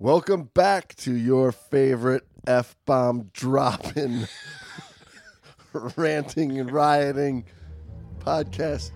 Welcome back to your favorite F bomb dropping, ranting and rioting podcast.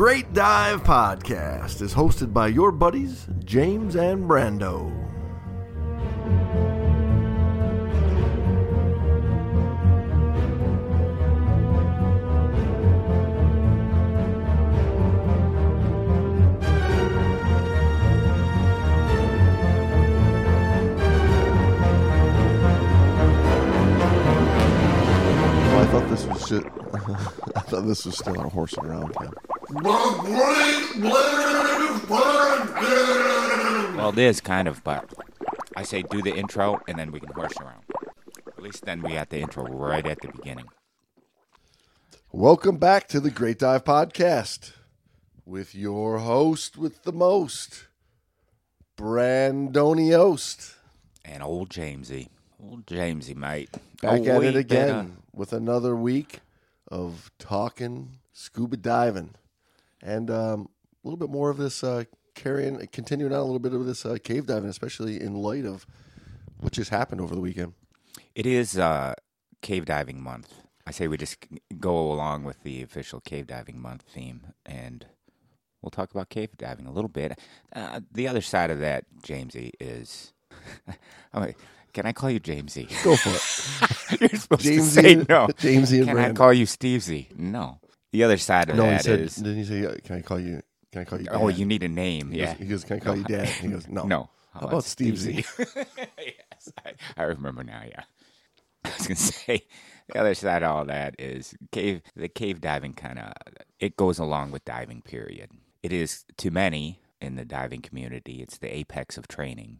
Great Dive Podcast is hosted by your buddies, James and Brando. I thought this was shit. I thought this was still our horsing around camp. Well, it is kind of, but I say do the intro and then we can horse around. At least then we got the intro right at the beginning. Welcome back to the Great Dive Podcast with your host with the most, Brandoniost. And old Jamesy. Old Jamesy, mate. Back Oh, at it again better- with another week of talking scuba diving. And um, a little bit more of this uh, carrying, continuing on a little bit of this uh, cave diving, especially in light of what just happened over the weekend. It is uh, cave diving month. I say we just go along with the official cave diving month theme and we'll talk about cave diving a little bit. Uh, the other side of that, Jamesy, is. oh, wait, can I call you Jamesy? Go for it. You're supposed Jamesy to say and- no. Jamesy and Can I call you Stevesy? No. The other side of that is. No, he said, is. didn't he say, uh, can I call you, can I call you Oh, you need a name. He yeah. goes, he goes, can I call you dad? He goes, no. No. How about Stevesy? yes, I, I remember now. Yeah, I was gonna say the other side of all that is cave. The cave diving kind of it goes along with diving. Period. It is to many in the diving community. It's the apex of training.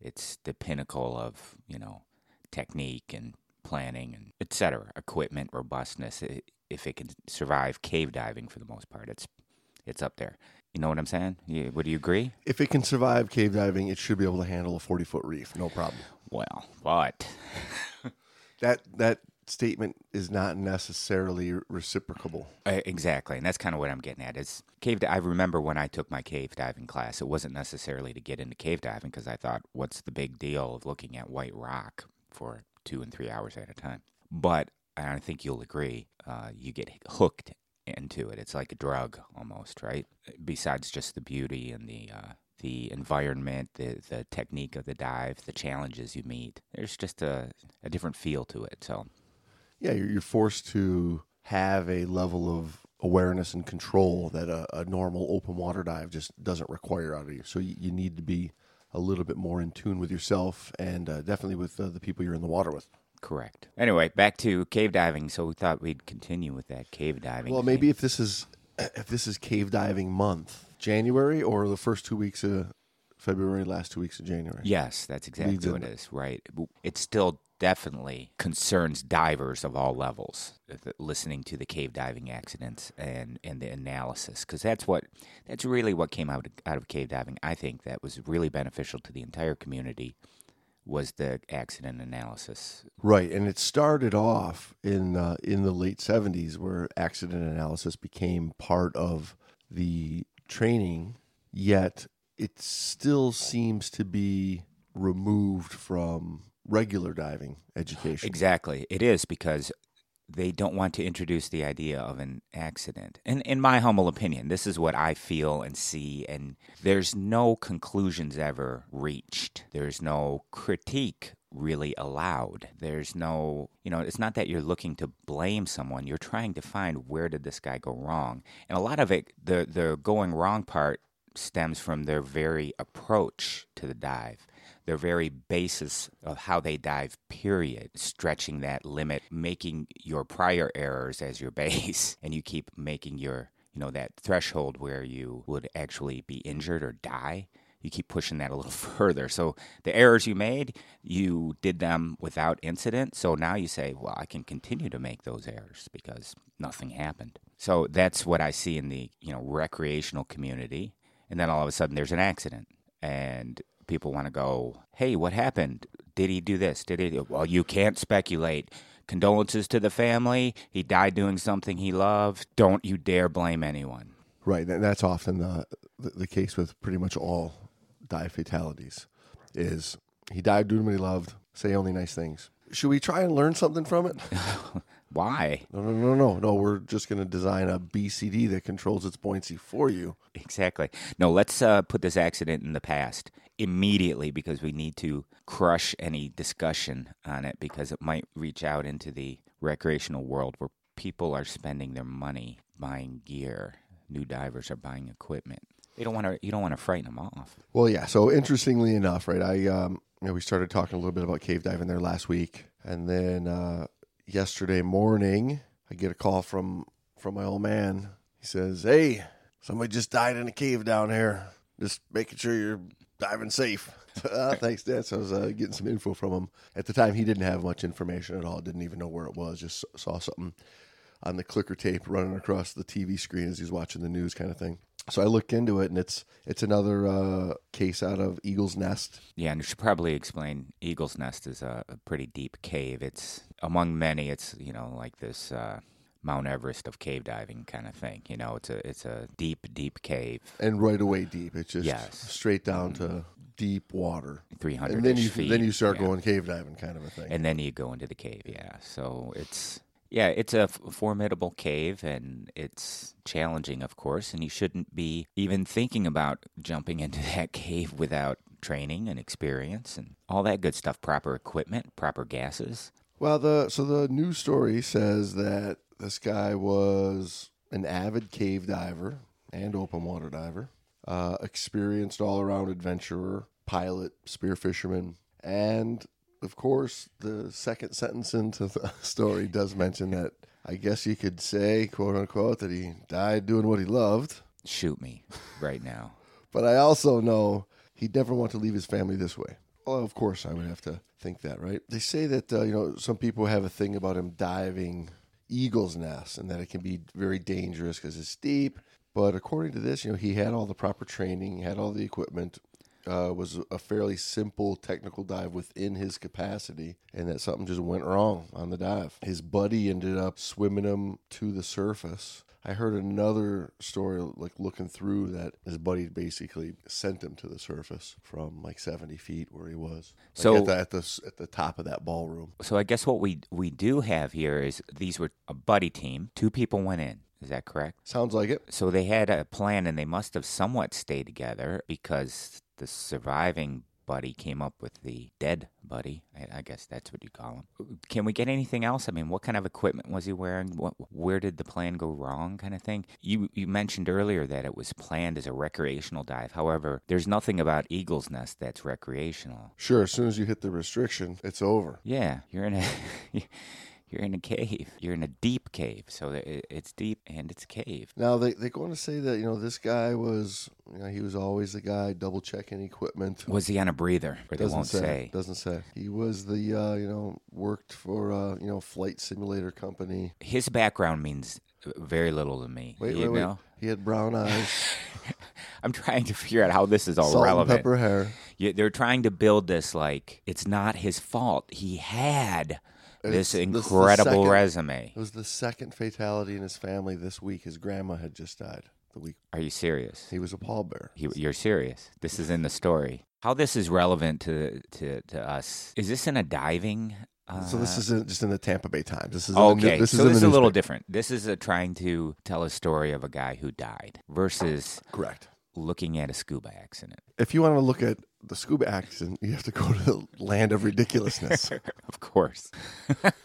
It's the pinnacle of you know technique and planning and etc. Equipment robustness. I if it can survive cave diving for the most part, it's it's up there. You know what I'm saying? You, would you agree? If it can survive cave diving, it should be able to handle a 40 foot reef. No problem. Well, but That, that statement is not necessarily reciprocable. Uh, exactly, and that's kind of what I'm getting at. Is cave? I remember when I took my cave diving class, it wasn't necessarily to get into cave diving because I thought, what's the big deal of looking at white rock for two and three hours at a time? But and I think you'll agree, uh, you get hooked into it. It's like a drug almost, right? Besides just the beauty and the uh, the environment, the the technique of the dive, the challenges you meet. There's just a a different feel to it. So Yeah, you're, forced to have a level of awareness and control that a, a normal open water dive just doesn't require out of you. So you, you need to be a little bit more in tune with yourself and uh, definitely with uh, the people you're in the water with. Correct. Anyway, back to cave diving. So we thought we'd continue with that cave diving. Well, thing. maybe if this is if this is cave diving month, January or the first two weeks of February, last two weeks of January. Yes, that's exactly Leads what it is. Right. It still definitely concerns divers of all levels. Uh, listening to the cave diving accidents and and the analysis, because that's what that's really what came out out of cave diving. I think that was really beneficial to the entire community. Was the accident analysis Right, and it started off in uh, in the late '70s, where accident analysis became part of the training. Yet it still seems to be removed from regular diving education. Exactly. It is because they don't want to introduce the idea of an accident. And in my humble opinion, this is what I feel and see and there's no conclusions ever reached. There's no critique really allowed. There's no, you know, it's not that you're looking to blame someone. You're trying to find where did this guy go wrong. And a lot of it the the going wrong part stems from their very approach to the dive their very basis of how they dive, period, stretching that limit, making your prior errors as your base, and you keep making your, you know, that threshold where you would actually be injured or die. you keep pushing that a little further. So the errors you made, you did them without incident. So now you say, well, I can continue to make those errors because nothing happened. So that's what I see in the you know recreational community. And then all of a sudden there's an accident, and people want to go, hey, what happened? Did he do this? Did he? Well, you can't speculate. Condolences to the family. He died doing something he loved. Don't you dare blame anyone. Right, and that's often the, the the case with pretty much all dive fatalities. Is he died doing what he loved? Say only nice things. Should we try and learn something from it? Why? No, no, no, no, no. We're just going to design a BCD that controls its buoyancy for you. Exactly. No, let's uh, put this accident in the past immediately because we need to crush any discussion on it because it might reach out into the recreational world where people are spending their money buying gear. New divers are buying equipment. They don't want to. You don't want to frighten them off. Well, yeah. So interestingly enough, right? I um, you know, we started talking a little bit about cave diving there last week, and then uh, yesterday morning, I get a call from from my old man. He says, "Hey, somebody just died in a cave down here. Just making sure you're diving safe." uh, thanks, Dad. So I was uh, getting some info from him. At the time, he didn't have much information at all. Didn't even know where it was. Just saw something on the clicker tape running across the TV screen as he's watching the news, kind of thing. So I looked into it, and it's it's another uh, case out of Eagle's Nest. Yeah, and you should probably explain. Eagle's Nest is a, a pretty deep cave. It's among many. It's you know like this uh, Mount Everest of cave diving kind of thing. You know, it's a it's a deep, deep cave, and right away deep. It's just Yes. straight down mm-hmm. to deep water, three hundred. and then you feet. then you start yeah. going cave diving, kind of a thing. and then you go into the cave. Yeah, so it's yeah, it's a f- formidable cave, and it's challenging, of course. And you shouldn't be even thinking about jumping into that cave without training and experience and all that good stuff. Proper equipment, proper gases. Well, the so the news story says that this guy was an avid cave diver and open water diver, uh, experienced all around adventurer, pilot, spear fisherman, and of course, the second sentence into the story does mention that I guess you could say, quote unquote, that he died doing what he loved. Shoot me right now. But I also know he'd never want to leave his family this way. Well, of course, I would have to think that, right? They say that uh, you know some people have a thing about him diving eagle's nest, and that it can be very dangerous because it's deep. But according to this, you know, he had all the proper training, had all the equipment. Uh, was a fairly simple technical dive within his capacity, and that something just went wrong on the dive. His buddy ended up swimming him to the surface. I heard another story, like looking through that his buddy basically sent him to the surface from like seventy feet where he was. Like So- at the, at the at the top of that ballroom. So I guess what we we do have here is these were a buddy team. Two people went in. Is that correct? Sounds like it. So they had a plan, and they must have somewhat stayed together because the surviving buddy came up with the dead buddy. I, I guess that's what you call him. Can we get anything else? I mean, what kind of equipment was he wearing? What, where did the plan go wrong? Kind of thing. You you mentioned earlier that it was planned as a recreational dive. However, there's nothing about Eagle's Nest that's recreational. Sure, as soon as you hit the restriction, it's over. Yeah, you're in a you're in a cave. You're in a deep cave, so it's deep and it's a cave. Now they they go on to say that you know this guy was you know he was always the guy double checking equipment. Was he on a breather? Or they Doesn't won't say. say. Doesn't say. He was the uh, you know worked for uh, you know flight simulator company. His background means very little to me. Wait, you wait, wait. He had brown eyes, I'm trying to figure out how this is all salt relevant. pepper hair. Yeah, they're trying to build this like it's not his fault. He had It's- this this incredible second- resume. It was the second fatality in his family this week. His grandma had just died the week. Are you serious? He was a pallbearer. He, you're serious. This is in the story. How this is relevant to to, to us? Is this in a diving? Uh, so this isn't just in the Tampa Bay Times. This is in the new- okay. this so is this is a little different. This is a trying to tell a story of a guy who died versus Correct. Looking at a scuba accident. If you want to look at the scuba accident, you have to go to the land of ridiculousness. of course. you got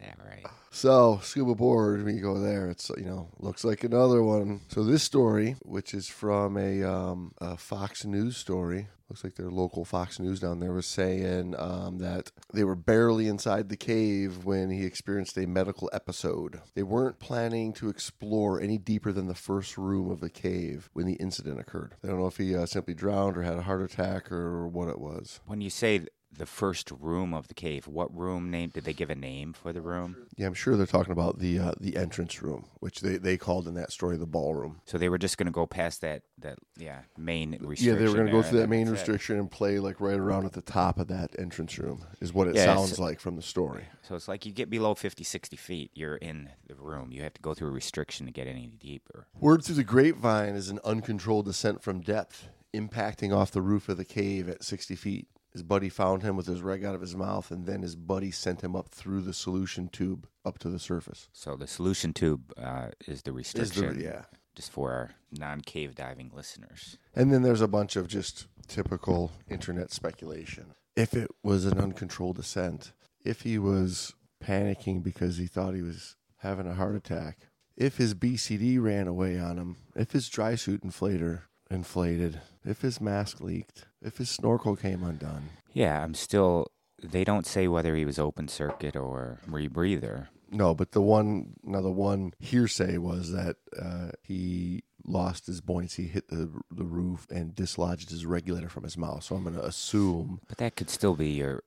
that right. So scuba board, you go there, it's you know looks like another one. So this story, which is from a, um, a Fox News story, looks like their local Fox News down there was saying um, that they were barely inside the cave when he experienced a medical episode. They weren't planning to explore any deeper than the first room of the cave when the incident occurred. They don't know if he uh, simply drowned or had a heart attack or what it was. When you say the first room of the cave, what room name did they give a name for the room? Yeah, I'm sure they're talking about the uh, the entrance room, which they, they called in that story the ballroom. So they were just going to go past that that yeah main restriction. Yeah, they were going to go through that and main restriction and play like right around at the top of that entrance room, is what it Yeah, sounds like from the story. So it's like you get below 50, 60 feet, you're in the room. You have to go through a restriction to get any deeper. Word through the grapevine is an uncontrolled descent from depth, impacting off the roof of the cave at 60 feet. His buddy found him with his reg out of his mouth, and then his buddy sent him up through the solution tube up to the surface. So the solution tube uh, is the Is restriction. the, yeah. Just for our non-cave diving listeners. And then there's a bunch of just typical internet speculation. If it was an uncontrolled ascent, if he was panicking because he thought he was having a heart attack, if his BCD ran away on him, if his dry suit inflator inflated, if his mask leaked, if his snorkel came undone. Yeah, I'm still. They don't say whether he was open circuit or rebreather. No, but the one now the one hearsay was that uh, he lost his buoyancy, hit the the roof, and dislodged his regulator from his mouth. So I'm going to assume But that could still be your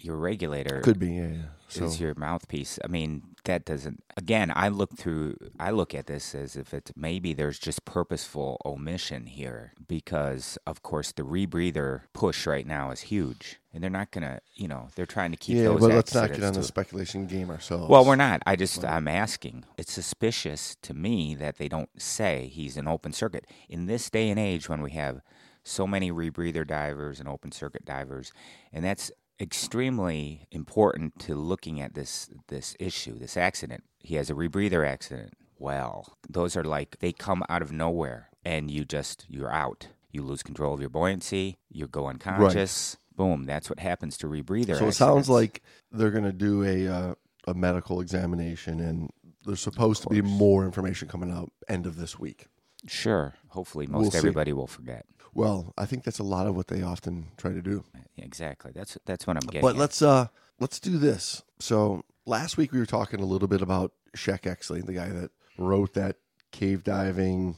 your regulator. could be yeah. yeah. So is your mouthpiece. I mean, that doesn't. Again, I look through. I look at this as if it's maybe there's just purposeful omission here because, of course, the rebreather push right now is huge, and they're not gonna. You know, they're trying to keep yeah, those. but let's not get on the speculation game ourselves. Well, we're not. I just I'm asking. It's suspicious to me that they don't say he's an open circuit in this day and age when we have so many rebreather divers and open circuit divers, and that's extremely important to looking at this this issue, this accident. He has a rebreather accident. Well, those are like they come out of nowhere and you just you're out. You lose control of your buoyancy, you go unconscious. Boom, that's what happens to rebreather. So it sounds like they're going to do a uh, a medical examination, and there's supposed to be more information coming out end of this week. Sure. Hopefully, most We'll see. everybody will forget. Well, I think that's a lot of what they often try to do. Exactly. That's that's what I'm getting. But at. let's uh let's do this. So last week we were talking a little bit about Sheck Exley, the guy that wrote that cave diving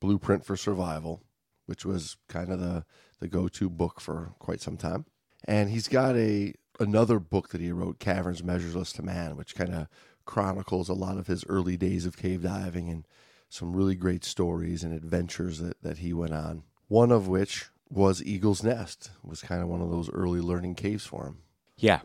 blueprint for survival, which was kind of the the go to book for quite some time. And he's got a another book that he wrote, Caverns Measureless to Man, which kind of chronicles a lot of his early days of cave diving and some really great stories and adventures that, that he went on. One of which was Eagle's Nest, was kind of one of those early learning caves for him. yeah,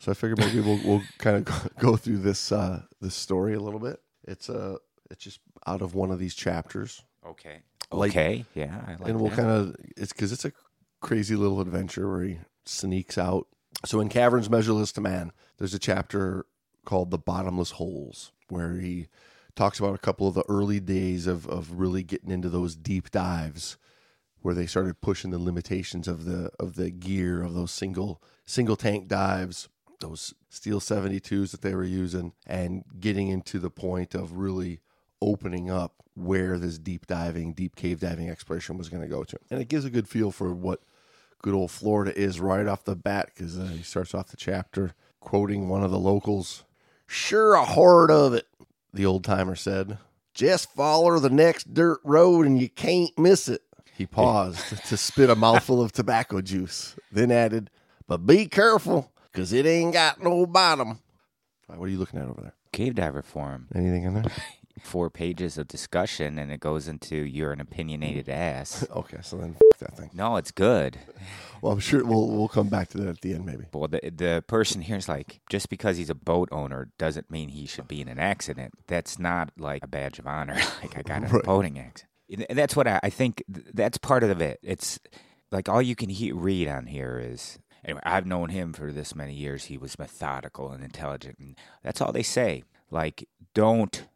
So I figured maybe we'll, we'll kind of go, through this uh, this story a little bit. It's uh, it's just out of one of these chapters, okay, Like- okay, yeah, I like and we'll kind of it's because it's a crazy little adventure where he sneaks out. So in Caverns Measureless to Man, there's a chapter called The Bottomless Holes, where he talks about a couple of the early days of, of really getting into those deep dives where they started pushing the limitations of the of the gear of those single single tank dives, those steel 72s that they were using and getting into the point of really opening up where this deep diving, deep cave diving exploration was going to go to. And it gives a good feel for what good old Florida is right off the bat because uh, he starts off the chapter quoting one of the locals. Sure, a horde of it, the old timer said. Just follow the next dirt road and you can't miss it. He paused to spit a mouthful of tobacco juice, then added, But be careful, because it ain't got no bottom. Right, What are you looking at over there? cave diver forum. Anything in there? Four pages of discussion, and it goes into you're an opinionated mm. ass. Okay, so then f- that thing. No, it's good. Well, I'm sure we'll we'll come back to that at the end, maybe. Well, the the person here is like, just because he's a boat owner doesn't mean he should be in an accident. That's not like a badge of honor. like I got a Right. boating accident. And that's what I, I think. That's part of it. It's like all you can he- read on here is. Anyway, I've known him for this many years. He was methodical and intelligent, and that's all they say. Like, don't,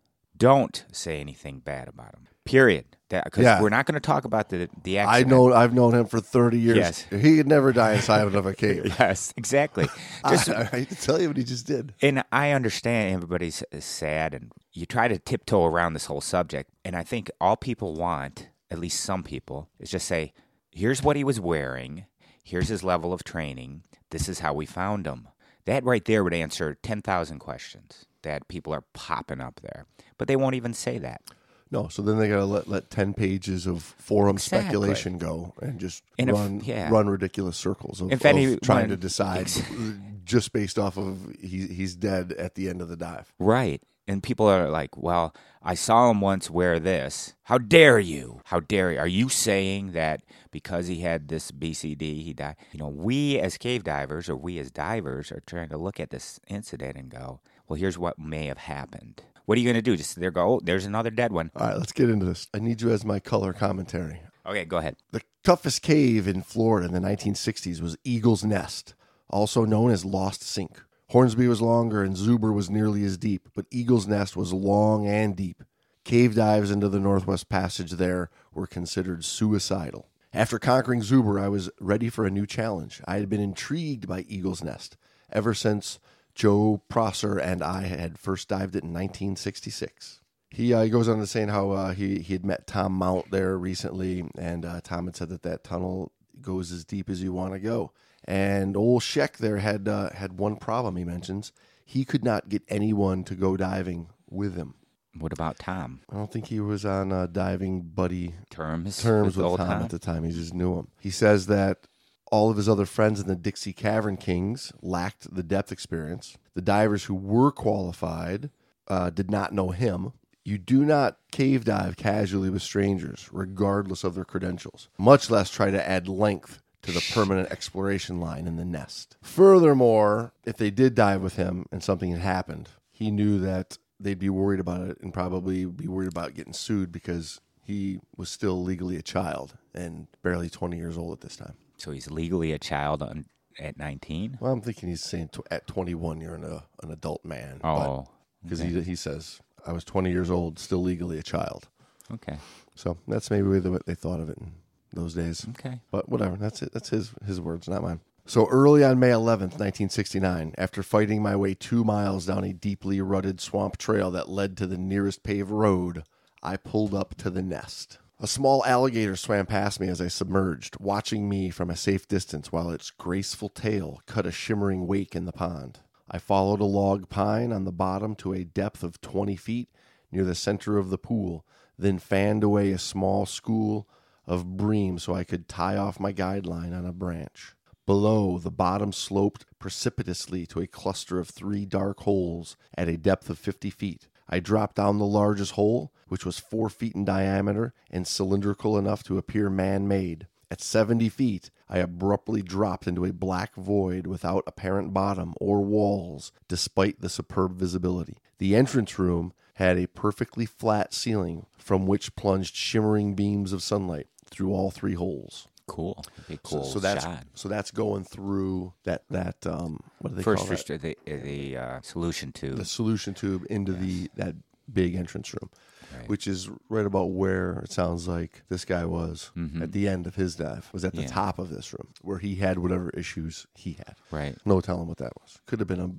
don't say anything bad about him. Period. Because Yeah. we're not going to talk about the the I know I've known him for 30 years. Yes. He could never die inside of a cave. Yes, exactly. Just I, I hate to tell you what he just did. And I understand everybody's sad, and you try to tiptoe around this whole subject. And I think all people want, at least some people, is just say, here's what he was wearing, here's his level of training, this is how we found him. That right there would answer 10,000 questions that people are popping up there. But they won't even say that. No, so then they got to let, let 10 pages of forum Exactly. speculation go and just And if- run yeah. run ridiculous circles of, If anyone- trying to decide just based off of he, he's dead at the end of the dive. Right. And people are like, well, I saw him once wear this. How dare you? How dare you? Are you saying that because he had this BCD, he died? You know, we as cave divers or we as divers are trying to look at this incident and go, well, here's what may have happened. What are you going to do? Just there go, oh, there's another dead one. All right, let's get into this. I need you as my color commentary. Okay, go ahead. The toughest cave in Florida in the 1960s was Eagle's Nest, also known as Lost Sink. Hornsby was longer and Zuber was nearly as deep, but Eagle's Nest was long and deep. Cave dives into the Northwest Passage there were considered suicidal. After conquering Zuber, I was ready for a new challenge. I had been intrigued by Eagle's Nest ever since Joe Prosser and I had first dived it in 1966. He, uh, he goes on to saying how uh, he, he had met Tom Mount there recently, and uh, Tom had said that that tunnel goes as deep as you want to go. And old Sheck there had uh, had one problem. He mentions he could not get anyone to go diving with him. What about Tom? I don't think he was on uh, diving buddy Terms? terms with old Tom, at the time. He just knew him. He says that all of his other friends in the Dixie Cavern Kings lacked the depth experience. The divers who were qualified uh, did not know him. You do not cave dive casually with strangers, regardless of their credentials, much less try to add length to the permanent exploration line in the nest. Furthermore, if they did dive with him and something had happened, he knew that they'd be worried about it and probably be worried about getting sued because he was still legally a child and barely 20 years old at this time. So he's legally a child on, at 19? Well, I'm thinking he's saying tw- at 21 you're an, uh, an adult man. Oh, because he he says I was 20 years old, still legally a child. okay. So that's maybe the way they thought of it in those days. Okay. But whatever, that's it. That's his his words, not mine. So early on May 11th, 1969, after fighting my way two miles down a deeply rutted swamp trail that led to the nearest paved road, I pulled up to the nest. A small alligator swam past me as I submerged, watching me from a safe distance while its graceful tail cut a shimmering wake in the pond. I followed a log pine on the bottom to a depth of 20 feet near the center of the pool, then fanned away a small school of bream so I could tie off my guide line on a branch. Below, the bottom sloped precipitously to a cluster of three dark holes at a depth of 50 feet. I dropped down the largest hole, which was four feet in diameter and cylindrical enough to appear man made. At 70 feet, I abruptly dropped into a black void without apparent bottom or walls, despite the superb visibility. The entrance room had a perfectly flat ceiling from which plunged shimmering beams of sunlight through all three holes. Cool. Okay, So- cool so, that's shot. so that's going through that that um what do they First, call that? the, the uh, solution tube. the solution tube into the that big entrance room, Right. which is right about where it sounds like this guy was at the end of his dive. Was at the Mm-hmm. Yeah. top of this room where he had whatever issues he had. Right. No telling what that was. Could have been a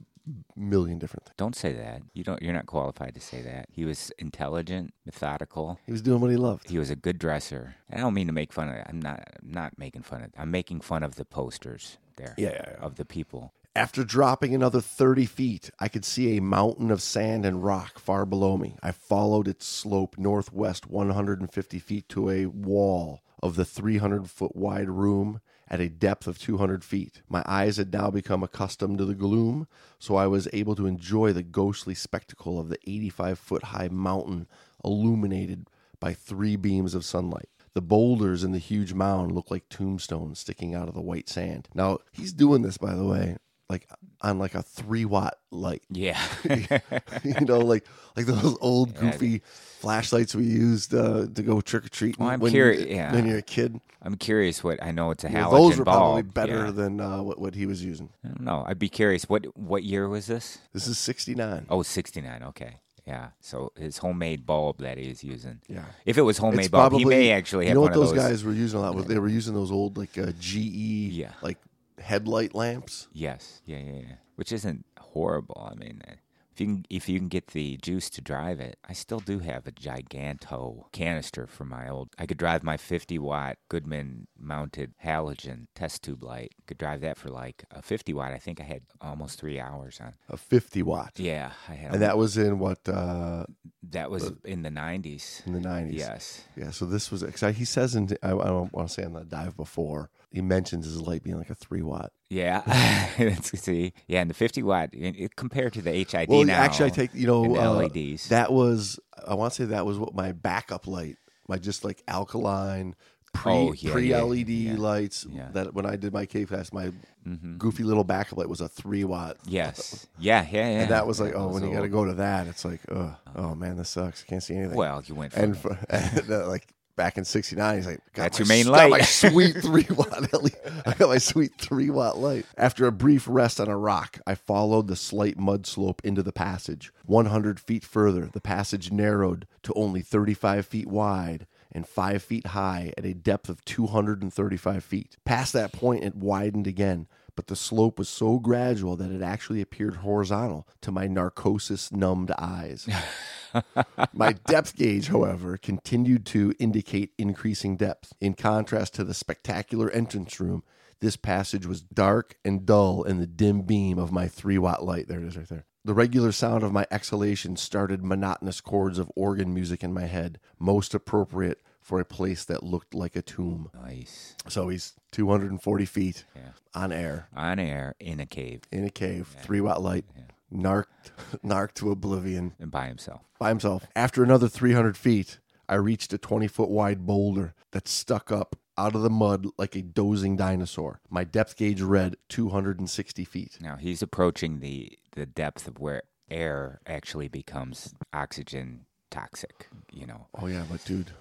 million different things. Don't say that. You don't. You're not qualified to say that. He was intelligent, methodical. He was doing what he loved. He was a good dresser. And I don't mean to make fun of. I'm not. I'm not making fun of. I'm making fun of the posters there. Yeah, yeah, yeah. Of the people. After dropping another 30 feet, I could see a mountain of sand and rock far below me. I followed its slope northwest 150 feet to a wall of the 300 foot wide room at a depth of 200 feet. My eyes had now become accustomed to the gloom, so I was able to enjoy the ghostly spectacle of the 85 foot high mountain illuminated by three beams of sunlight. The boulders in the huge mound looked like tombstones sticking out of the white sand. Now, he's doing this, by the way, like on like a three watt light. Yeah. you know, like like those old goofy flashlights we used uh, to go trick or treating. Well, I'm when, you- yeah. when you're a kid. I'm curious. What I know it's a Well, halogen those were bulb. probably better Yeah. than uh, what what he was using. I don't know. I'd be curious. What what year was this? This is '69. Oh, 69. Okay. Yeah. So his homemade bulb that he is using. Yeah. If it was homemade It's bulb, he may actually You have know one what of those those. guys were using a lot? Was they were using those old like uh, GE Yeah. like headlight lamps. Yes. Yeah. Yeah. Yeah. Which isn't horrible. I mean, uh, if you can if you can get the juice to drive it, I still do have a giganto canister for my old. I could drive my 50 watt Goodman mounted halogen test tube light. Could drive that for like a 50 watt. I think I had almost three hours on. A 50 watt. Yeah, I had. And that was in what uh, that was in the 90s. in the 90s. Yes. Yeah, so this was cause he says in I, I don't want to say on the dive before he mentions his light being like a three watt. Yeah. See, yeah, and the 50 watt it, compared to the HID Well, now. actually, I take you know uh, LEDs. That was I want to say that was what my backup light, my just like alkaline pre Oh, yeah, pre LED yeah. lights. Yeah. Mm-hmm. That when I did my K class, my goofy little backup light was a three watt. yes. Yeah, yeah, yeah. And that was like, That oh, was when you got to go to that, it's like, oh, oh man, this sucks. I can't see anything. Well, you went and for, and, uh, like back in '69, he's like, got That's my- your main got My sweet three watt. I got my sweet three watt light. After a brief rest on a rock, I followed the slight mud slope into the passage. 100 feet further, the passage narrowed to only 35 feet wide and 5 feet high at a depth of 235 feet. Past that point, it widened again. But the slope was so gradual that it actually appeared horizontal to my narcosis numbed eyes. My depth gauge, however, continued to indicate increasing depth. In contrast to the spectacular entrance room, this passage was dark and dull in the dim beam of my three watt light. There it is right there. The regular sound of my exhalations started monotonous chords of organ music in my head, most appropriate for a place that looked like a tomb. nice So he's 240 feet Yeah. on air on air in a cave in a cave, three watt light, narked, narked to oblivion and by himself. by himself. After another 300 feet, I reached a 20 foot wide boulder that stuck up out of the mud like a dozing dinosaur. My depth gauge read 260 feet. Now he's approaching the the depth of where air actually becomes oxygen toxic. You know. Oh yeah, but dude,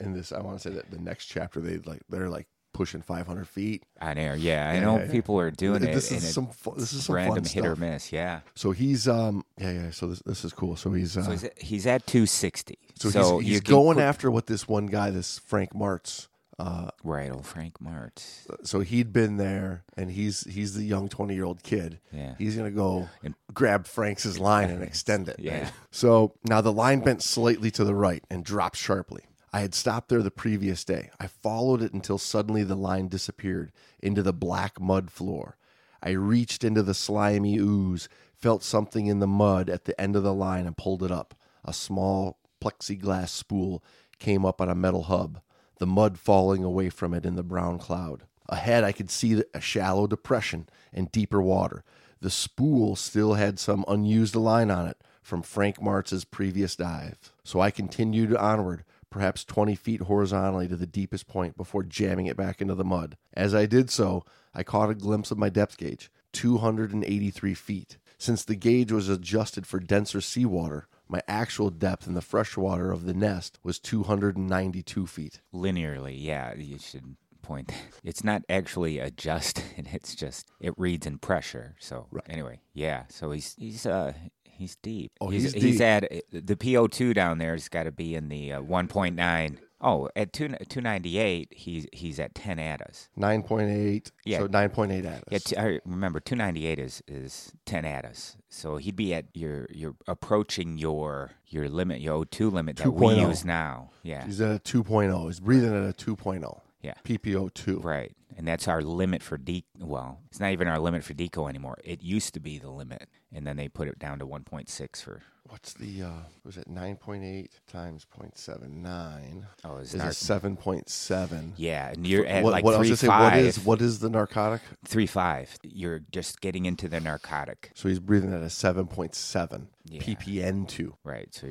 in this, I want to say that the next chapter they like they're like pushing 500 feet. On air, yeah, I know yeah, people are doing it. This is some fu- this is some random hit or miss. Yeah. So he's um yeah yeah. So this this is cool. So he's uh, So he's at, he's at 260. so, So, he's, he's going put- after what this one guy, this Frank Martz. Uh, right, old Frank Martz. so he'd been there, and he's he's the young 20 year old kid. Yeah. He's gonna go And- grab Frank's line and extend it. Yeah. So now the line bent slightly to the right and dropped sharply. I had stopped there the previous day. I followed it until suddenly the line disappeared into the black mud floor. I reached into the slimy ooze, felt something in the mud at the end of the line, and pulled it up. A small plexiglass spool came up on a metal hub, the mud falling away from it in the brown cloud. Ahead, I could see a shallow depression and deeper water. The spool still had some unused line on it from Frank Martz's previous dive. So I continued onward, perhaps 20 feet horizontally to the deepest point before jamming it back into the mud. As I did so, I caught a glimpse of my depth gauge 283 feet. Since the gauge was adjusted for denser seawater, my actual depth in the freshwater of the nest was 292 feet. Linearly, yeah, you should point. It's not actually adjusted. It's just it reads in pressure. So anyway, yeah. So he's he's uh he's deep. Oh, he's, he's deep. at the PO two down there He's got to be in the uh, one point nine. Oh, at two two ninety eight, he's he's at ten ATAs. 9.8, Yeah. so 9.8 at us. Yeah, t- I remember two ninety eight is is ten ATAs. So he'd be at your you're approaching your your limit, your O2 limit that we 2.0. use now. Yeah, He's at a 2.0. He's breathing at a 2.0. yeah. PPO2. Right. And that's our limit for D. Well, it's not even our limit for DECO anymore. It used to be the limit, and then they put it down to 1.6 for. What's the, uh, was it 9.8 times 0.79? Oh, is Is nar- it 7.7? Yeah, and you're at what, like what, I was three gonna say, what is, what is the narcotic? three five. You're just getting into the narcotic. So he's breathing at a 7.7 Yeah. ppn2. Right. So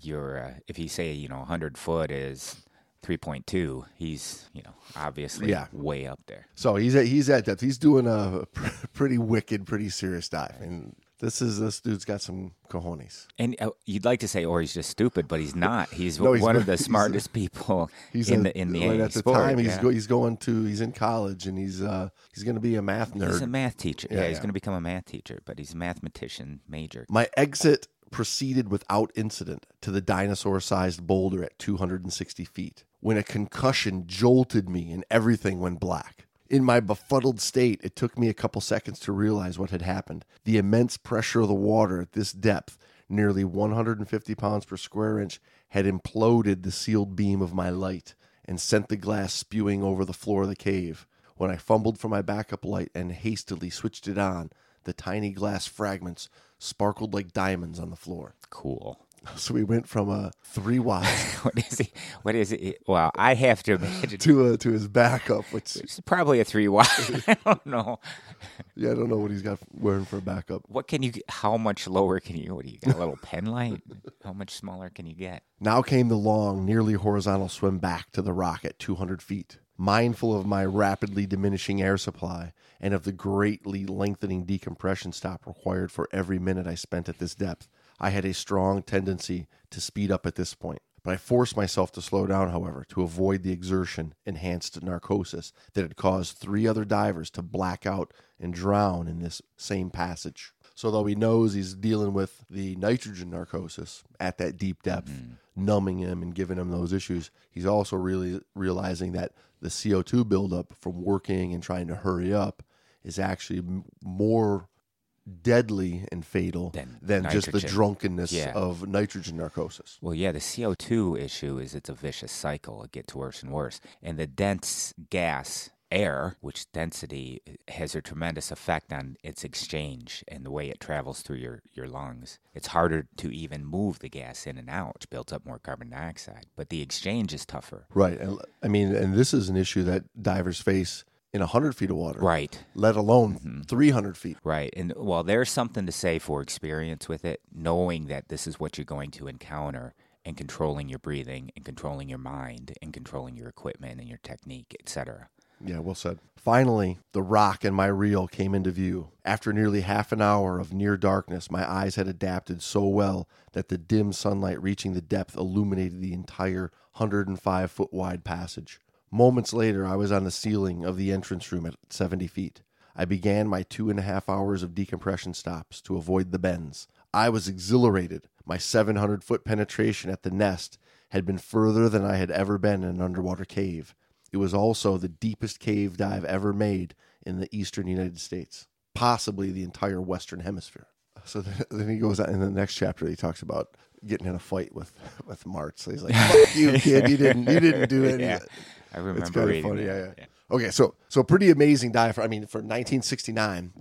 you're uh, if you say you know 100 foot is 3.2, he's you know obviously Yeah. way up there. So he's at, he's at depth. He's doing a pretty wicked, pretty serious dive. And this is, this dude's got some cojones. And uh, you'd like to say, or he's just stupid, but he's not. He's, No, he's one not. of the He's- smartest people He's in a- the in the right at the sport, time he's go, he's going to he's in college and he's uh he's going to be a math nerd. He's a math teacher. Yeah, Yeah, he's yeah. going to become a math teacher, but he's a mathematician major. My exit proceeded without incident to the dinosaur sized boulder at 260 feet when a concussion jolted me and everything went black. In my befuddled state, it took me a couple seconds to realize what had happened. The immense pressure of the water at this depth, nearly 150 pounds per square inch, had imploded the sealed beam of my light and sent the glass spewing over the floor of the cave. When I fumbled for my backup light and hastily switched it on, the tiny glass fragments sparkled like diamonds on the floor. Cool. So we went from a three watt What is it? What is it? Well, I have to imagine to a, to his backup, which it's probably a three watt. I don't know. yeah, I don't know what he's got wearing for a backup. What can you? How much lower can you? What do you got? A little pen light? How much smaller can you get? Now came the long, nearly horizontal swim back to the rock at 200 feet. Mindful of my rapidly diminishing air supply and of the greatly lengthening decompression stop required for every minute I spent at this depth, I had a strong tendency to speed up at this point. But I forced myself to slow down, however, to avoid the exertion enhanced narcosis that had caused three other divers to black out and drown in this same passage. So, though he knows he's dealing with the nitrogen narcosis at that deep depth, mm-hmm. numbing him and giving him those issues, he's also really realizing that the CO2 buildup from working and trying to hurry up is actually m- more deadly and fatal Than than just the drunkenness Yeah. of nitrogen narcosis. Well, yeah, the CO2 issue is it's a vicious cycle. It gets worse and worse. And the dense gas, air, which density uh, has a tremendous effect on its exchange and the way it travels through your, your lungs. It's harder to even move the gas in and out, which builds up more carbon dioxide. But the exchange is tougher. Right. And I mean, and this is an issue that divers face in 100 feet of water, Right. let alone mm-hmm. 300 feet. Right. And well, there's something to say for experience with it, knowing that this is what you're going to encounter and controlling your breathing and controlling your mind and controlling your equipment and your technique, etc. Yeah, well said. Finally, the rock and my reel came into view. After nearly half an hour of near darkness, my eyes had adapted so well that the dim sunlight reaching the depth illuminated the entire 105 foot wide passage. Moments later, I was on the ceiling of the entrance room at 70 feet. I began my two and a half hours of decompression stops to avoid the bends. I was exhilarated. My 700 foot penetration at the nest had been further than I had ever been in an underwater cave. It was also the deepest cave dive ever made in the eastern United States, possibly the entire Western Hemisphere. So then, then he goes on in the next chapter. He talks about getting in a fight with with Martz. So he's like, "Fuck you, kid! You didn't you didn't do any." Yeah. it." I remember It's kind of reading funny. that. Yeah, yeah, Okay, so so pretty amazing dive. For, I mean, for 1969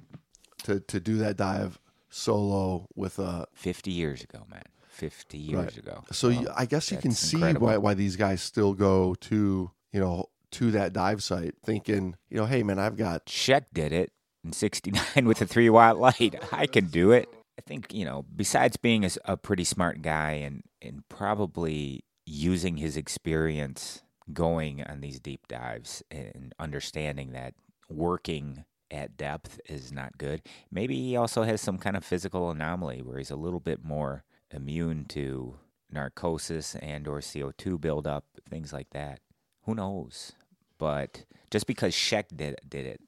to to do that dive solo with a 50 years ago, man. 50 years Right. ago. So you, I guess you can see incredible. why why these guys still go to you know to that dive site, thinking you know, hey man, I've got Sheck did it in 69 with a three watt light. I can do it. I think, you know, besides being a pretty smart guy and, and probably using his experience going on these deep dives and understanding that working at depth is not good, maybe he also has some kind of physical anomaly where he's a little bit more immune to narcosis and or CO2 buildup, things like that. Who knows? But just because Sheck did did it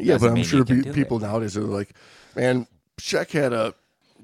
yeah, but I'm sure you can pe- do people nowadays are like, man, Sheck had a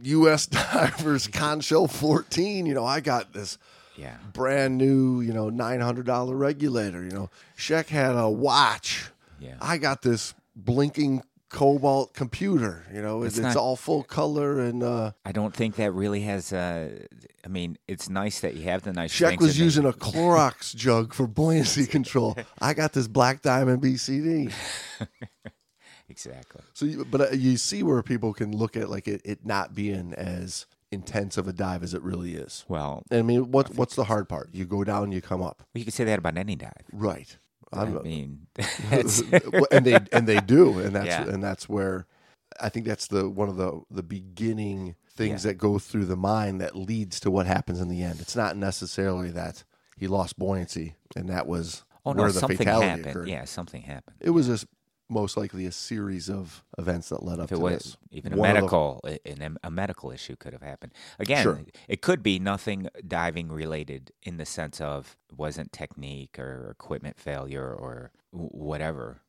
U.S. Divers Conshelf 14. You know, I got this Yeah. brand new, you know, nine hundred dollar regulator. You know, Sheck had a watch. Yeah. I got this blinking cobalt computer. You know, it's, It's it's not- all full color and. uh I don't think that really has. Uh, I mean, it's nice that you have the nice. Sheck was using a Clorox jug for buoyancy control. I got this Black Diamond BCD. exactly. So, you, but uh, you see where people can look at like it, it not being as intense of a dive as it really is. Well, I mean, what what's the hard part? You go down, you come up. you could say that about any dive. Right. I I'm, mean, and they and they do, and that's Yeah. and that's where I think that's the one of the the beginning things Yeah. that go through the mind that leads to what happens in the end. It's not necessarily that he lost buoyancy and that was oh no, where the something fatality happened. occurred. Yeah, something happened. It was a most likely a series of events that led up If it to was this. even a One the- medical, a- an, a medical issue could have happened. Again, Sure. it could be nothing diving related in the sense of wasn't technique or equipment failure or whatever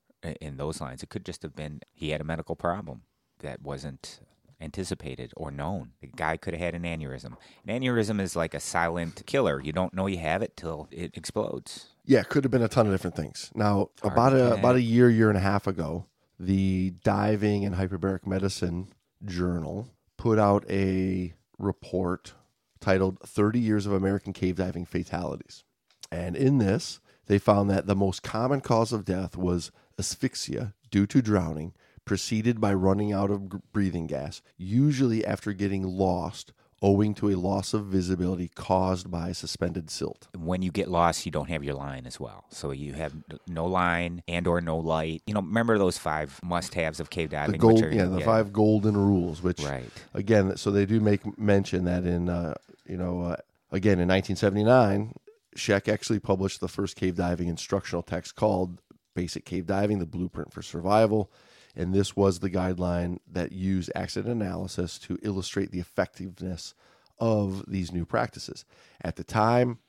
in those lines. It could just have been he had a medical problem that wasn't anticipated or known. The guy could have had an aneurysm. An aneurysm is like a silent killer. You don't know you have it till it explodes. Yeah, could have been a ton of different things. Now, about a about a year, year and a half ago, the Diving and Hyperbaric Medicine Journal put out a report titled 30 Years of American Cave Diving Fatalities. And in this, they found that the most common cause of death was asphyxia due to drowning, preceded by running out of breathing gas, usually after getting lost owing to a loss of visibility caused by suspended silt. When you get lost, you don't have your line as well. So you have no line and or no light. You know, remember those five must-haves of cave diving? the gold, which are, yeah, the five golden rules. Which Right. again, so they do make mention that in uh, you know uh, again in 1979, Sheck actually published the first cave diving instructional text called "Basic Cave Diving: The Blueprint for Survival." And this was the guideline that used accident analysis to illustrate the effectiveness of these new practices. At the time,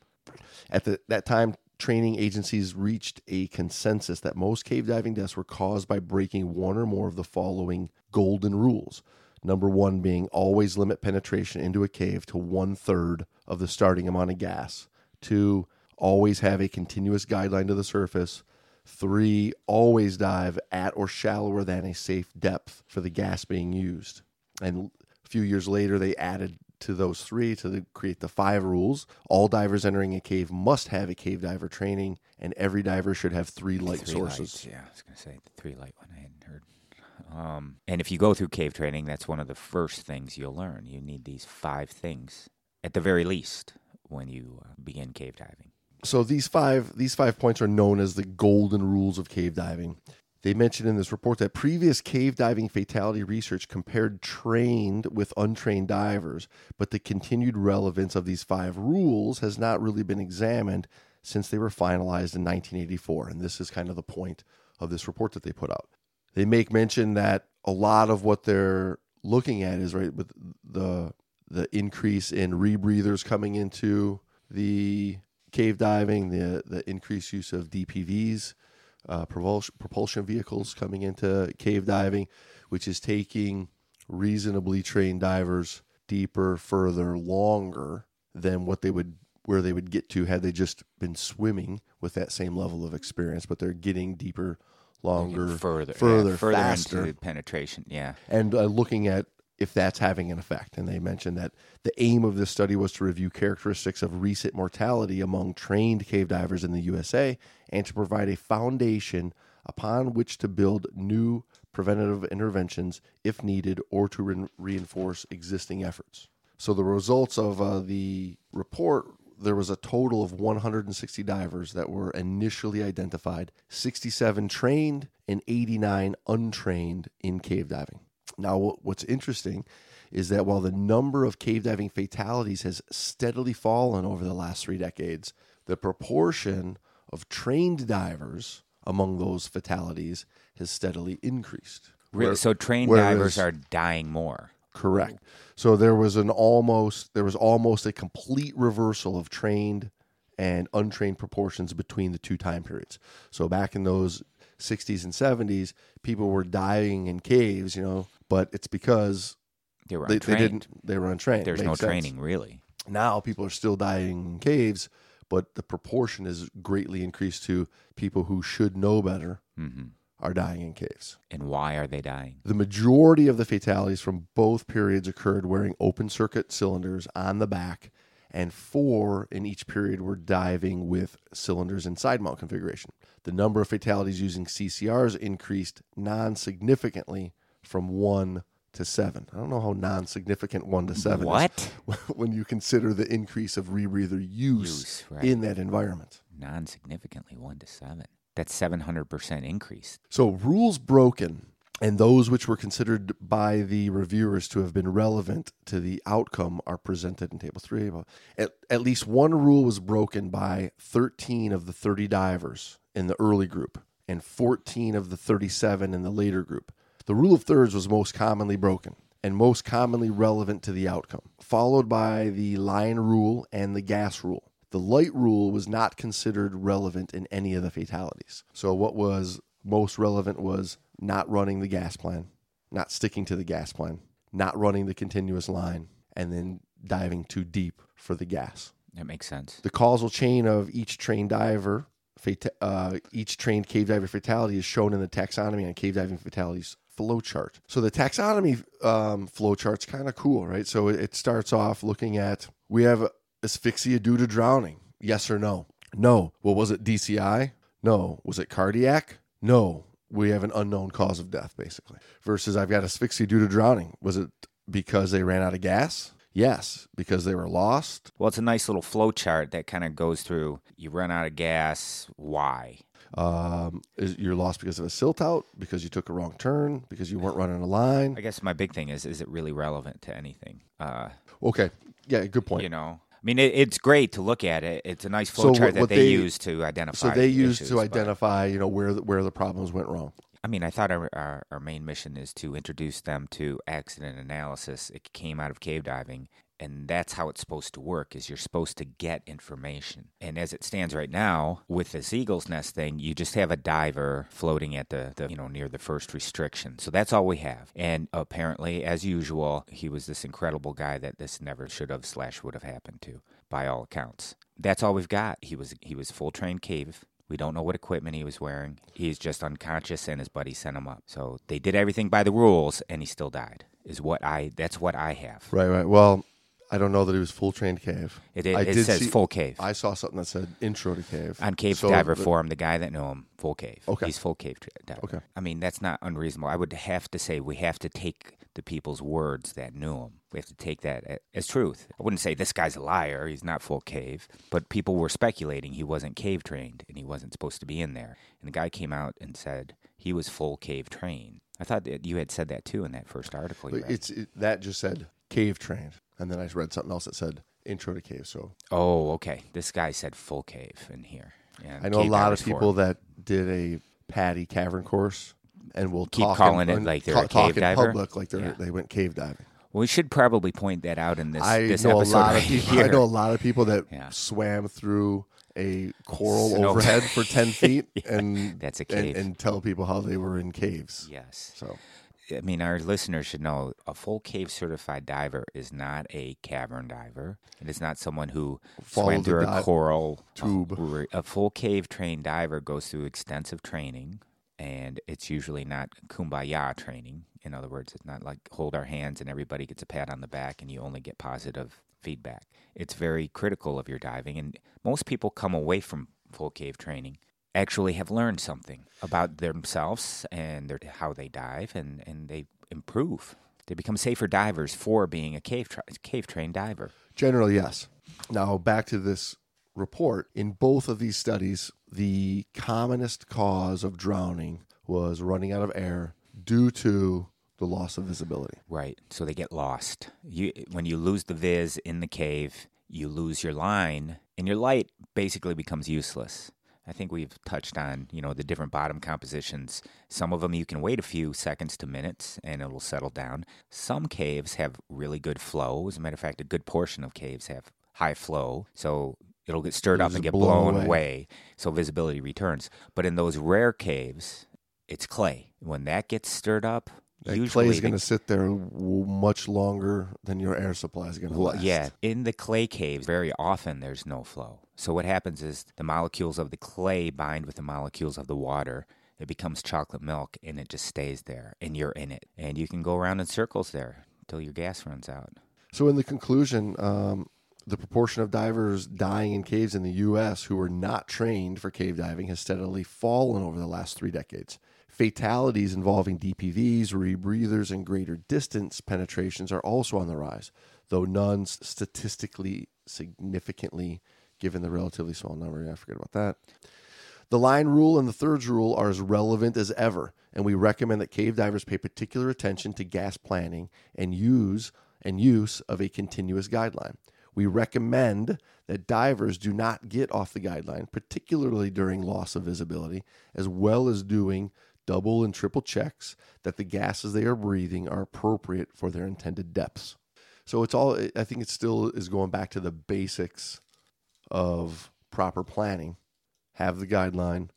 at the, that time, training agencies reached a consensus that most cave diving deaths were caused by breaking one or more of the following golden rules. Number one being always limit penetration into a cave to one third of the starting amount of gas. Two, always have a continuous guideline to the surface. Three, always dive at or shallower than a safe depth for the gas being used. And a few years later, they added to those three to the, create the five rules. All divers entering a cave must have a cave diver training, and every diver should have three light Three sources. lights, Yeah, I was going to say the three light one I hadn't heard. Um, and if you go through cave training, that's one of the first things you'll learn. You need these five things at the very least when you uh, begin cave diving. So these five these five points are known as the golden rules of cave diving. They mentioned in this report that previous cave diving fatality research compared trained with untrained divers, but the continued relevance of these five rules has not really been examined since they were finalized in 1984. And this is kind of the point of this report that they put out. They make mention that a lot of what they're looking at is right with the the increase in rebreathers coming into the cave diving, the the increased use of DPVs, uh, propulsion, propulsion vehicles coming into cave diving, which is taking reasonably trained divers deeper, further, longer than what they would where they would get to had they just been swimming with that same level of experience. But they're getting deeper, longer, further, yeah, further, further faster into penetration. Yeah, and uh, looking at if that's having an effect. And they mentioned that the aim of this study was to review characteristics of recent mortality among trained cave divers in the USA and to provide a foundation upon which to build new preventative interventions if needed or to re- reinforce existing efforts. So the results of uh, the report there was a total of 160 divers that were initially identified, 67 trained and 89 untrained in cave diving. Now, what's interesting is that while the number of cave diving fatalities has steadily fallen over the last three decades, the proportion of trained divers among those fatalities has steadily increased. Really? Where- so trained divers are dying more. Correct. So there was an almost there was almost a complete reversal of trained and untrained proportions between the two time periods. So back in those 60s and 70s, people were dying in caves, you know, but it's because They were they, they didn't they were untrained. There's no sense. training really. Now people are still dying in caves, but the proportion is greatly increased to people who should know better hmm are dying in caves. And why are they dying? The majority of the fatalities from both periods occurred wearing open circuit cylinders on the back, and four in each period were diving with cylinders in side mount configuration. The number of fatalities using CCRs increased non significantly from one to seven. I don't know how non significant one to seven What? is when you consider the increase of rebreather use, Use, right. in that environment. Non-significantly, one to seven. That's seven hundred percent increase. So, rules broken and those which were considered by the reviewers to have been relevant to the outcome are presented in Table 3. At, at least one rule was broken by 13 of the 30 divers in the early group and 14 of the 37 in the later group. The rule of thirds was most commonly broken and most commonly relevant to the outcome, followed by the line rule and the gas rule. The light rule was not considered relevant in any of the fatalities. So, what was most relevant was not running the gas plan, not sticking to the gas plan, not running the continuous line, and then diving too deep for the gas. That makes sense. The causal chain of each trained diver, fata- uh, each trained cave diver fatality is shown in the taxonomy on cave diving fatalities flow chart. So the taxonomy um, flow chart's kind of cool, right? So it, it starts off looking at we have asphyxia due to drowning. Yes or no? No. Well, was it DCI? No. Was it cardiac? No. We have an unknown cause of death, basically. Versus I've got asphyxia due to drowning. Was it because they ran out of gas? Yes, because they were lost. Well, it's a nice little flow chart that kind of goes through you run out of gas, why? Um, is you're lost because of a silt out, because you took a wrong turn, because you weren't running a line. I guess my big thing is is it really relevant to anything? Uh, Okay, yeah, good point. you know, mean, it, it's great to look at it. It's a nice So flow what- chart that they, they- use to identify. So they used issues, to identify, you know, where the, where the problems went wrong. I mean, I thought our, our our main mission is to introduce them to accident analysis. It came out of cave diving, and that's how it's supposed to work. Is you're supposed to get information. And as it stands right now, with this eagle's nest thing, you just have a diver floating at the, the you know near the first restriction. So that's all we have. And apparently, as usual, he was this incredible guy that this never should have slash would have happened to, by all accounts. That's all we've got. He was he was full trained cave we don't know what equipment he was wearing. He's just unconscious, and his buddy sent him up. So they did everything by the rules, and he still died. Is what I. That's what I have. Right, right. Well, I don't know that he was full trained cave. It, it, I it did says see- full cave I saw something that said intro to cave on Cave So Diver the- Forum. The guy that knew him, full cave. Okay. he's full cave diver. Okay. I mean that's not unreasonable. I would have to say we have to take the people's words that knew him. We have to take that as truth. I wouldn't say this guy's a liar. He's not full cave, but people were speculating he wasn't cave trained and he wasn't supposed to be in there. And the guy came out and said he was full cave trained. I thought that you had said that too in that first article. It's it, that just said cave trained, and then I read something else that said intro to cave. So Oh, okay. This guy said full cave in here. Yeah, I know a lot of people that did a PADI Cavern course, and will Keep talk calling in, it like they're ta- a talk in diver? public like they Yeah. they went cave diving. Well, we should probably point that out in this, I this know a episode lot right of people. here. I know a lot of people that Yeah. swam through a coral Snow- overhead for ten feet and That's a and, cave. and tell people how they were in caves. Yes. So I mean, our listeners should know a full cave certified diver is not a cavern diver. It is not someone who Follow swam through a coral tube. A, a full cave trained diver goes through extensive training, and it's usually not kumbaya training. In other words, it's not like hold our hands and everybody gets a pat on the back and you only get positive feedback. It's very critical of your diving, and most people come away from full cave training actually have learned something about themselves and their, how they dive, and, and they improve. They become safer divers for being a cave tra- cave trained diver. Generally, yes. Now, back to this report. In both of these studies, the commonest cause of drowning was running out of air due to the loss of visibility. Right. So they get lost. You when you lose the vis in the cave, you lose your line, and your light basically becomes useless. I think we've touched on, you know, the different bottom compositions. Some of them you can wait a few seconds to minutes and it'll settle down. Some caves have really good flow. As a matter of fact, a good portion of caves have high flow. So it'll get stirred It'll up and get blow blown away. away. So visibility returns. But in those rare caves, it's clay. When that gets stirred up, That usually clay is going to sit there much longer than your air supply is going to last. yeah, in the clay caves, very often there's no flow. So what happens is the molecules of the clay bind with the molecules of the water. It becomes chocolate milk, and it just stays there, and you're in it, and you can go around in circles there until your gas runs out. So, in the conclusion, um, the proportion of divers dying in caves in the U.S. who were not trained for cave diving has steadily fallen over the last three decades. Fatalities involving DPVs, rebreathers, and greater distance penetrations are also on the rise, though none statistically significantly given the relatively small number. Yeah, I forget about that. The line rule and the thirds rule are as relevant as ever, and we recommend that cave divers pay particular attention to gas planning and use and use of a continuous guideline. We recommend that divers do not get off the guideline, particularly during loss of visibility, as well as doing double and triple checks that the gases they are breathing are appropriate for their intended depths. So it's all I think it still is going back to the basics of proper planning have the guideline,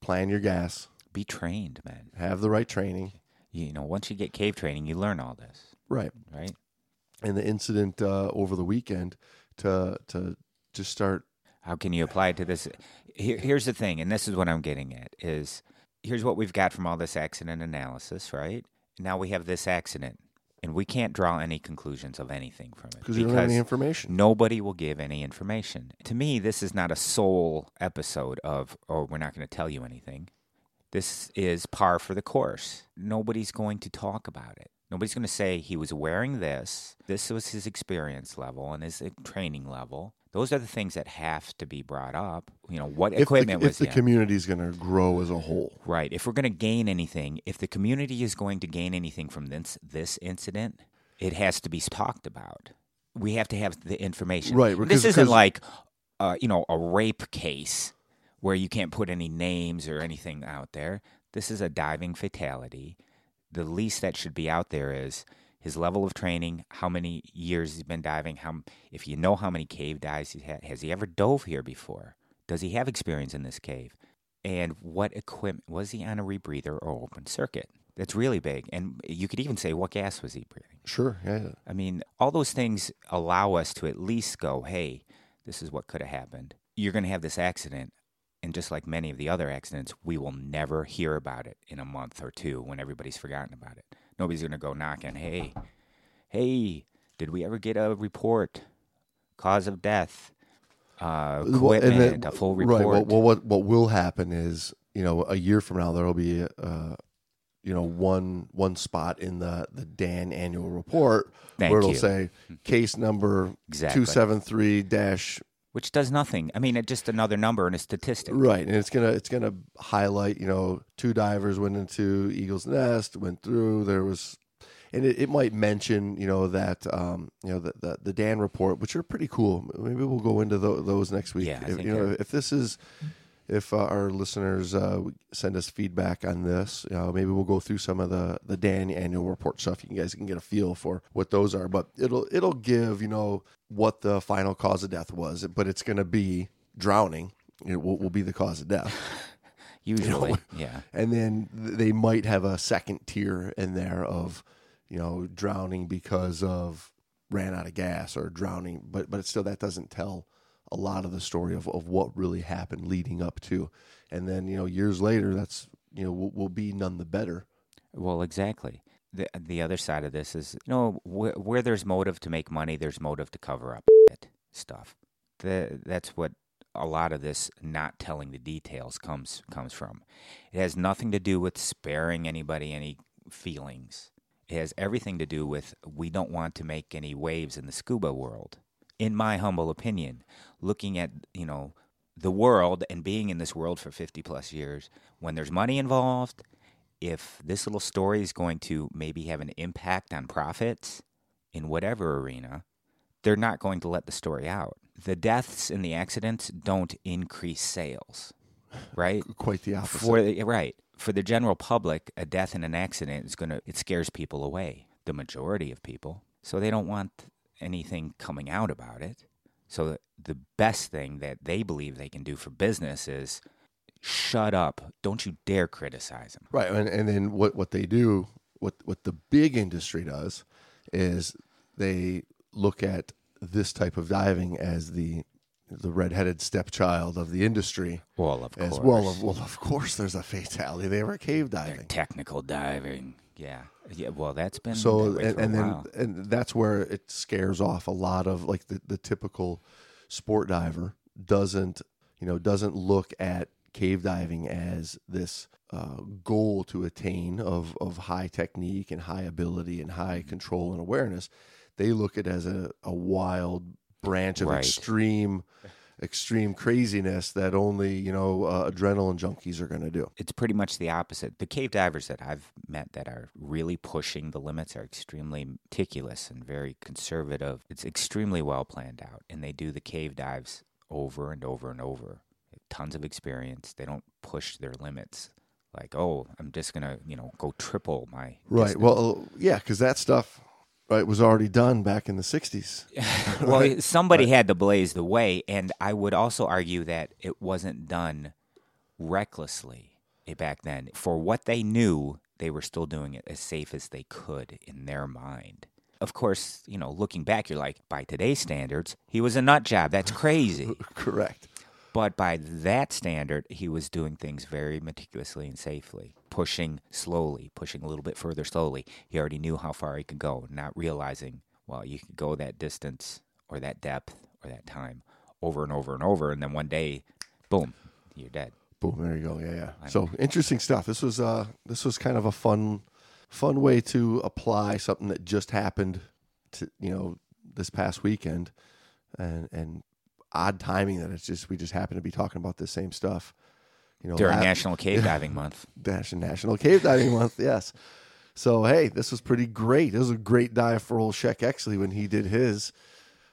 plan your gas, Be trained, man. have the right training. You know, once you get cave training, you learn all this. Right. right? And the incident uh, over the weekend to to just start. How can you apply it to this? Here, here's the thing, and this is what I'm getting at: is here's what we've got from all this accident analysis, right? Now we have this accident, and we can't draw any conclusions of anything from it Because you don't have any information. Nobody will give any information. To me, this is not a sole episode of, oh, we're not going to tell you anything. This is par for the course. Nobody's going to talk about it. Nobody's going to say he was wearing this. This was his experience level and his uh, training level. Those are the things that have to be brought up. You know, what If the, equipment if was the he community is going to grow as a whole, Right. If we're going to gain anything, if the community is going to gain anything from this this incident, it has to be talked about. We have to have the information. Right, This isn't like, uh, you know, a rape case where you can't put any names or anything out there. This is a diving fatality. The least that should be out there is his level of training, how many years he's been diving, how if you know how many cave dives he's had, has he ever dove here before? Does he have experience in this cave? And what equipment was he on a rebreather or open circuit? That's really big. And you could even say what gas was he breathing? sure, yeah, I mean, all those things allow us to at least go, hey, this is what could have happened. You're going to have this accident. And just like many of the other accidents, we will never hear about it in a month or two when everybody's forgotten about it. Nobody's going to go knocking, hey, hey, did we ever get a report? Cause of death, uh, Well, equipment, then- a full report. Right. Well, well, what what will happen is, you know, a year from now there will be, uh, you know, one one spot in the the DAN annual report Thank where it'll you. say case number Exactly. two seven three dash which does nothing. I mean, it's just another number and a statistic. right, and it's gonna it's gonna highlight, you know, two divers went into Eagle's Nest, went through. There was. And it, it might mention, you know, that um, you know the, the the DAN report, which are pretty cool. Maybe we'll go into tho- those next week. Yeah, if, you know, if this is if uh, our listeners uh, send us feedback on this, uh, maybe we'll go through some of the the DAN annual report stuff. You guys can get a feel for what those are, but it'll it'll give you know what the final cause of death was, but it's going to be drowning. It will, will be the cause of death, Usually, yeah. and then they might have a second tier in there of you know drowning because of ran out of gas or drowning, but but still that doesn't tell a lot of the story of, of what really happened leading up to, and then you know years later that's you know will, will be none the better. Well, exactly. The the other side of this is, you know, wh- where there's motive to make money, there's motive to cover up stuff. The, that's what a lot of this not telling the details comes comes from. It has nothing to do with sparing anybody any feelings. It has everything to do with we don't want to make any waves in the scuba world. In my humble opinion, looking at, you know, the world and being in this world for 50 plus years, when there's money involved, if this little story is going to maybe have an impact on profits in whatever arena, they're not going to let the story out. The deaths and the accidents don't increase sales, right? Quite the opposite. For the, right for the general public, a death in an accident is gonna it scares people away. The majority of people, so they don't want anything coming out about it. So the best thing that they believe they can do for business is shut up. Don't you dare criticize them. Right, and and then what what they do, what what the big industry does, is they look at this type of diving as the the redheaded stepchild of the industry. Well, of course. well, of, well, of course, there's a fatality. They were cave diving. technical diving. Yeah. Yeah. Well, that's been So that and, and then while. and that's where it scares off a lot of like the, the typical sport diver doesn't you know doesn't look at cave diving as this uh, goal to attain of of high technique and high ability and high control and awareness. They look at it as a, a wild branch of Right. extreme extreme craziness that only you know uh, adrenaline junkies are going to do. it's pretty much the opposite. The cave divers that I've met that are really pushing the limits are extremely meticulous and very conservative. It's extremely well planned out, and they do the cave dives over and over and over. Tons of experience. They don't push their limits. Like, oh, I'm just gonna, you know, go triple my Right. distance. Well, yeah, because that stuff right it was already done back in the '60s. well, somebody had to blaze the way, and I would also argue that it wasn't done recklessly back then. For what they knew, they were still doing it as safe as they could in their mind. Of course, you know, looking back, you're like, by today's standards, he was a nut job. That's crazy. Correct. But by that standard, he was doing things very meticulously and safely, pushing slowly, pushing a little bit further slowly. He already knew how far he could go, not realizing, well, you could go that distance or that depth or that time over and over and over. And then one day, boom, you're dead. Boom, there you go. Yeah, yeah. So interesting stuff. This was uh this was kind of a fun fun way to apply something that just happened to you know this past weekend and and odd timing that it's just we just happen to be talking about the same stuff. You know, During la- National Cave Diving Month. National Cave Diving Month, yes. So hey, this was pretty great. This was a great dive for old Sheck Exley when he did his.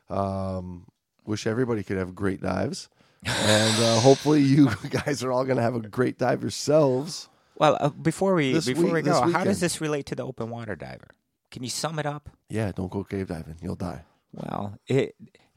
Um, wish everybody could have great dives, and uh, hopefully you guys are all going to have a great dive yourselves. Well, uh, before we This before week- we go, how does this relate to the open water diver? Can you sum it up? Yeah, don't go cave diving; you'll die. Well, it,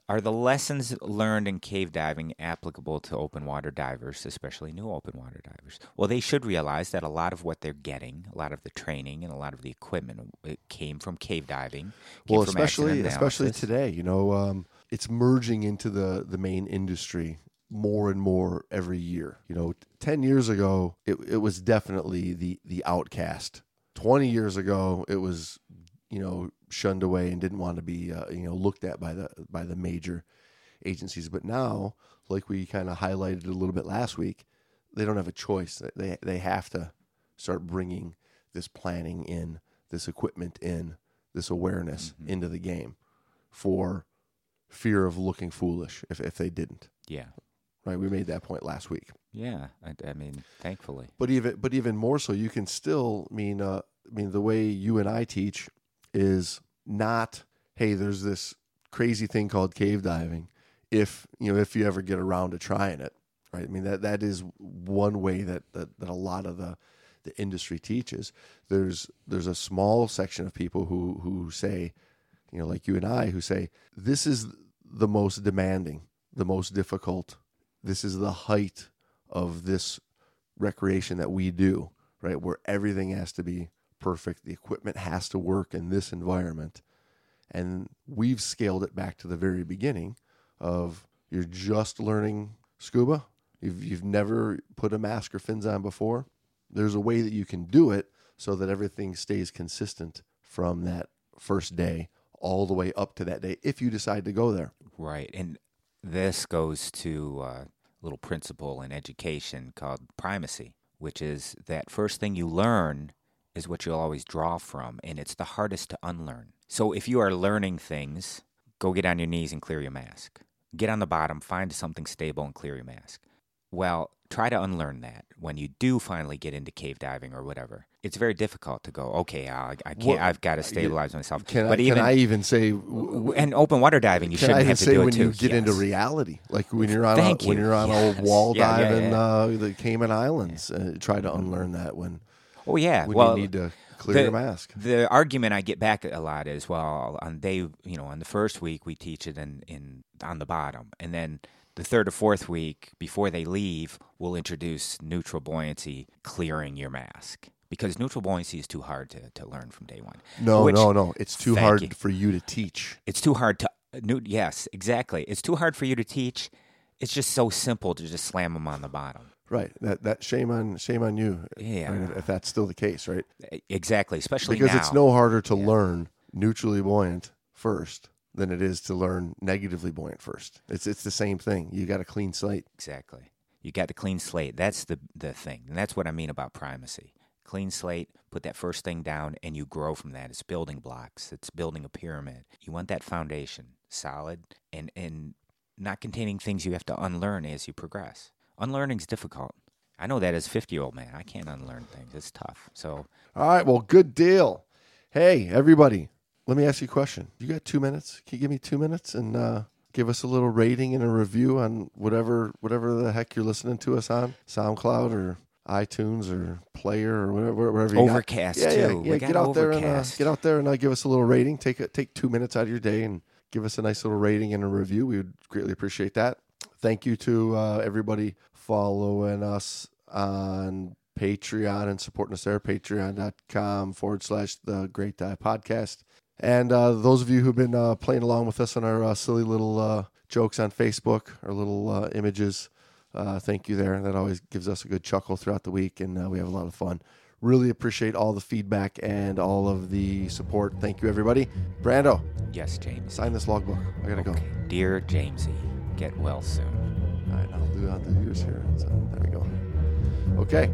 are the lessons learned in cave diving applicable to open water divers, especially new open water divers? Well, they should realize that a lot of what they're getting, a lot of the training and a lot of the equipment, it came from cave diving. Well, especially especially today, you know, um, it's merging into the the main industry more and more every year. You know, ten years ago, it it was definitely the the outcast. Twenty years ago, it was you know shunned away and didn't want to be uh, you know looked at by the by the major agencies. But now, like we kind of highlighted a little bit last week, they don't have a choice. They they have to start bringing this planning in, this equipment in, this awareness into the game for fear of looking foolish if, if they didn't. Yeah. Right? We made that point last week. Yeah. I, I mean, thankfully. But even but even more so, you can still I mean uh, I mean the way you and I teach is not hey, there's this crazy thing called cave diving. If you know if you ever get around to trying it, right? I mean that that is one way that that, that a lot of the the industry teaches. There's there's a small section of people who who say, you know, like you and I, who say this is the most demanding, the most difficult. This is the height of this recreation that we do, right? Where everything has to be perfect, the equipment has to work in this environment. And we've scaled it back to the very beginning of you're just learning scuba. You've, you've never put a mask or fins on before. There's a way that you can do it so that everything stays consistent from that first day all the way up to that day if you decide to go there. Right. And this goes to uh, a little principle in education called primacy, which is that first thing you learn is what you'll always draw from, and it's the hardest to unlearn. So if you are learning things, go get on your knees and clear your mask. Get on the bottom, find something stable, and clear your mask. Well, try to unlearn that when you do finally get into cave diving or whatever. It's very difficult to go, okay, I, I can't, Well, I've got to stabilize myself. Can, but I, even can I even say w- and open water diving, you shouldn't even have to say do when it too. you get into reality, like when you're on a, Thank when you. you're on Yes. a wall Yeah, yeah, dive in uh, the Cayman Islands, uh, try to unlearn that when Oh yeah. when well, you need to clear the, your mask. The argument I get back a lot is, well, on day, you know, on the first week we teach it in, in on the bottom, and then the third or fourth week before they leave, we'll introduce neutral buoyancy, clearing your mask. Because neutral buoyancy is too hard to, to learn from day one. No, Which- no, no. It's too hard you. for you to teach. It's too hard to. New, yes, exactly. It's too hard for you to teach. It's just so simple to just slam them on the bottom. Right. That that shame on shame on you. Yeah. right, if- if that's still the case, right? Exactly, especially Because now. it's no harder to learn neutrally buoyant first than it is to learn negatively buoyant first. It's it's the same thing. You got a clean slate. Exactly. You got the clean slate. That's the the thing, and that's what I mean about primacy. Clean slate. Put that first thing down, and you grow from that. It's building blocks. It's building a pyramid. You want that foundation solid and and not containing things you have to unlearn as you progress. Unlearning's difficult. I know that as fifty year old man. I can't unlearn things. It's tough. So All right, well, good deal. Hey, everybody, let me ask you a question. You got two minutes? Can you give me two minutes and uh, give us a little rating and a review on whatever whatever the heck you're listening to us on, SoundCloud or iTunes or Player or whatever, wherever you got. Overcast, yeah, yeah, too. yeah. We Get got out there and uh, get out there and uh, give us a little rating. Take a, take two minutes out of your day and give us a nice little rating and a review. We would greatly appreciate that. Thank you to uh, everybody following us on Patreon and supporting us there. Patreon.com forward slash the Great Dive Podcast. And uh, those of you who've been uh, playing along with us on our uh, silly little uh, jokes on Facebook, our little uh, images, uh, thank you there. That always gives us a good chuckle throughout the week, and uh, we have a lot of fun. Really appreciate all the feedback and all of the support. Thank you, everybody. Brando, Yes, James. sign this logbook. I gotta go. Okay. Dear Jamesy, get well soon. All right, I'll do, I'll do here. So, there we go. Okay,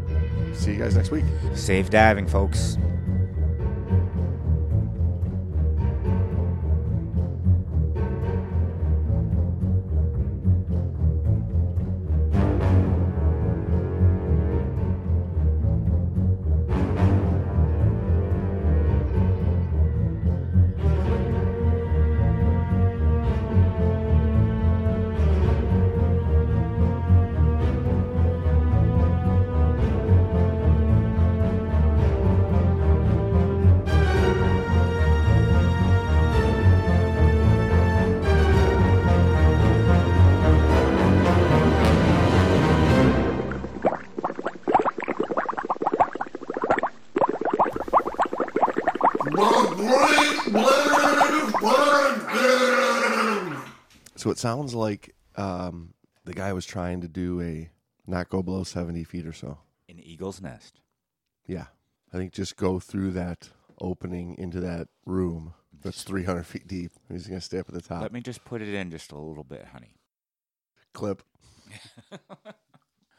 see you guys next week. Safe diving, folks. Sounds like um, the guy was trying to do a not go below 70 feet or so. An eagle's nest. Yeah. I think just go through that opening into that room that's 300 feet deep. He's going to stay up at the top. Let me just put it in just a little bit, honey. Clip.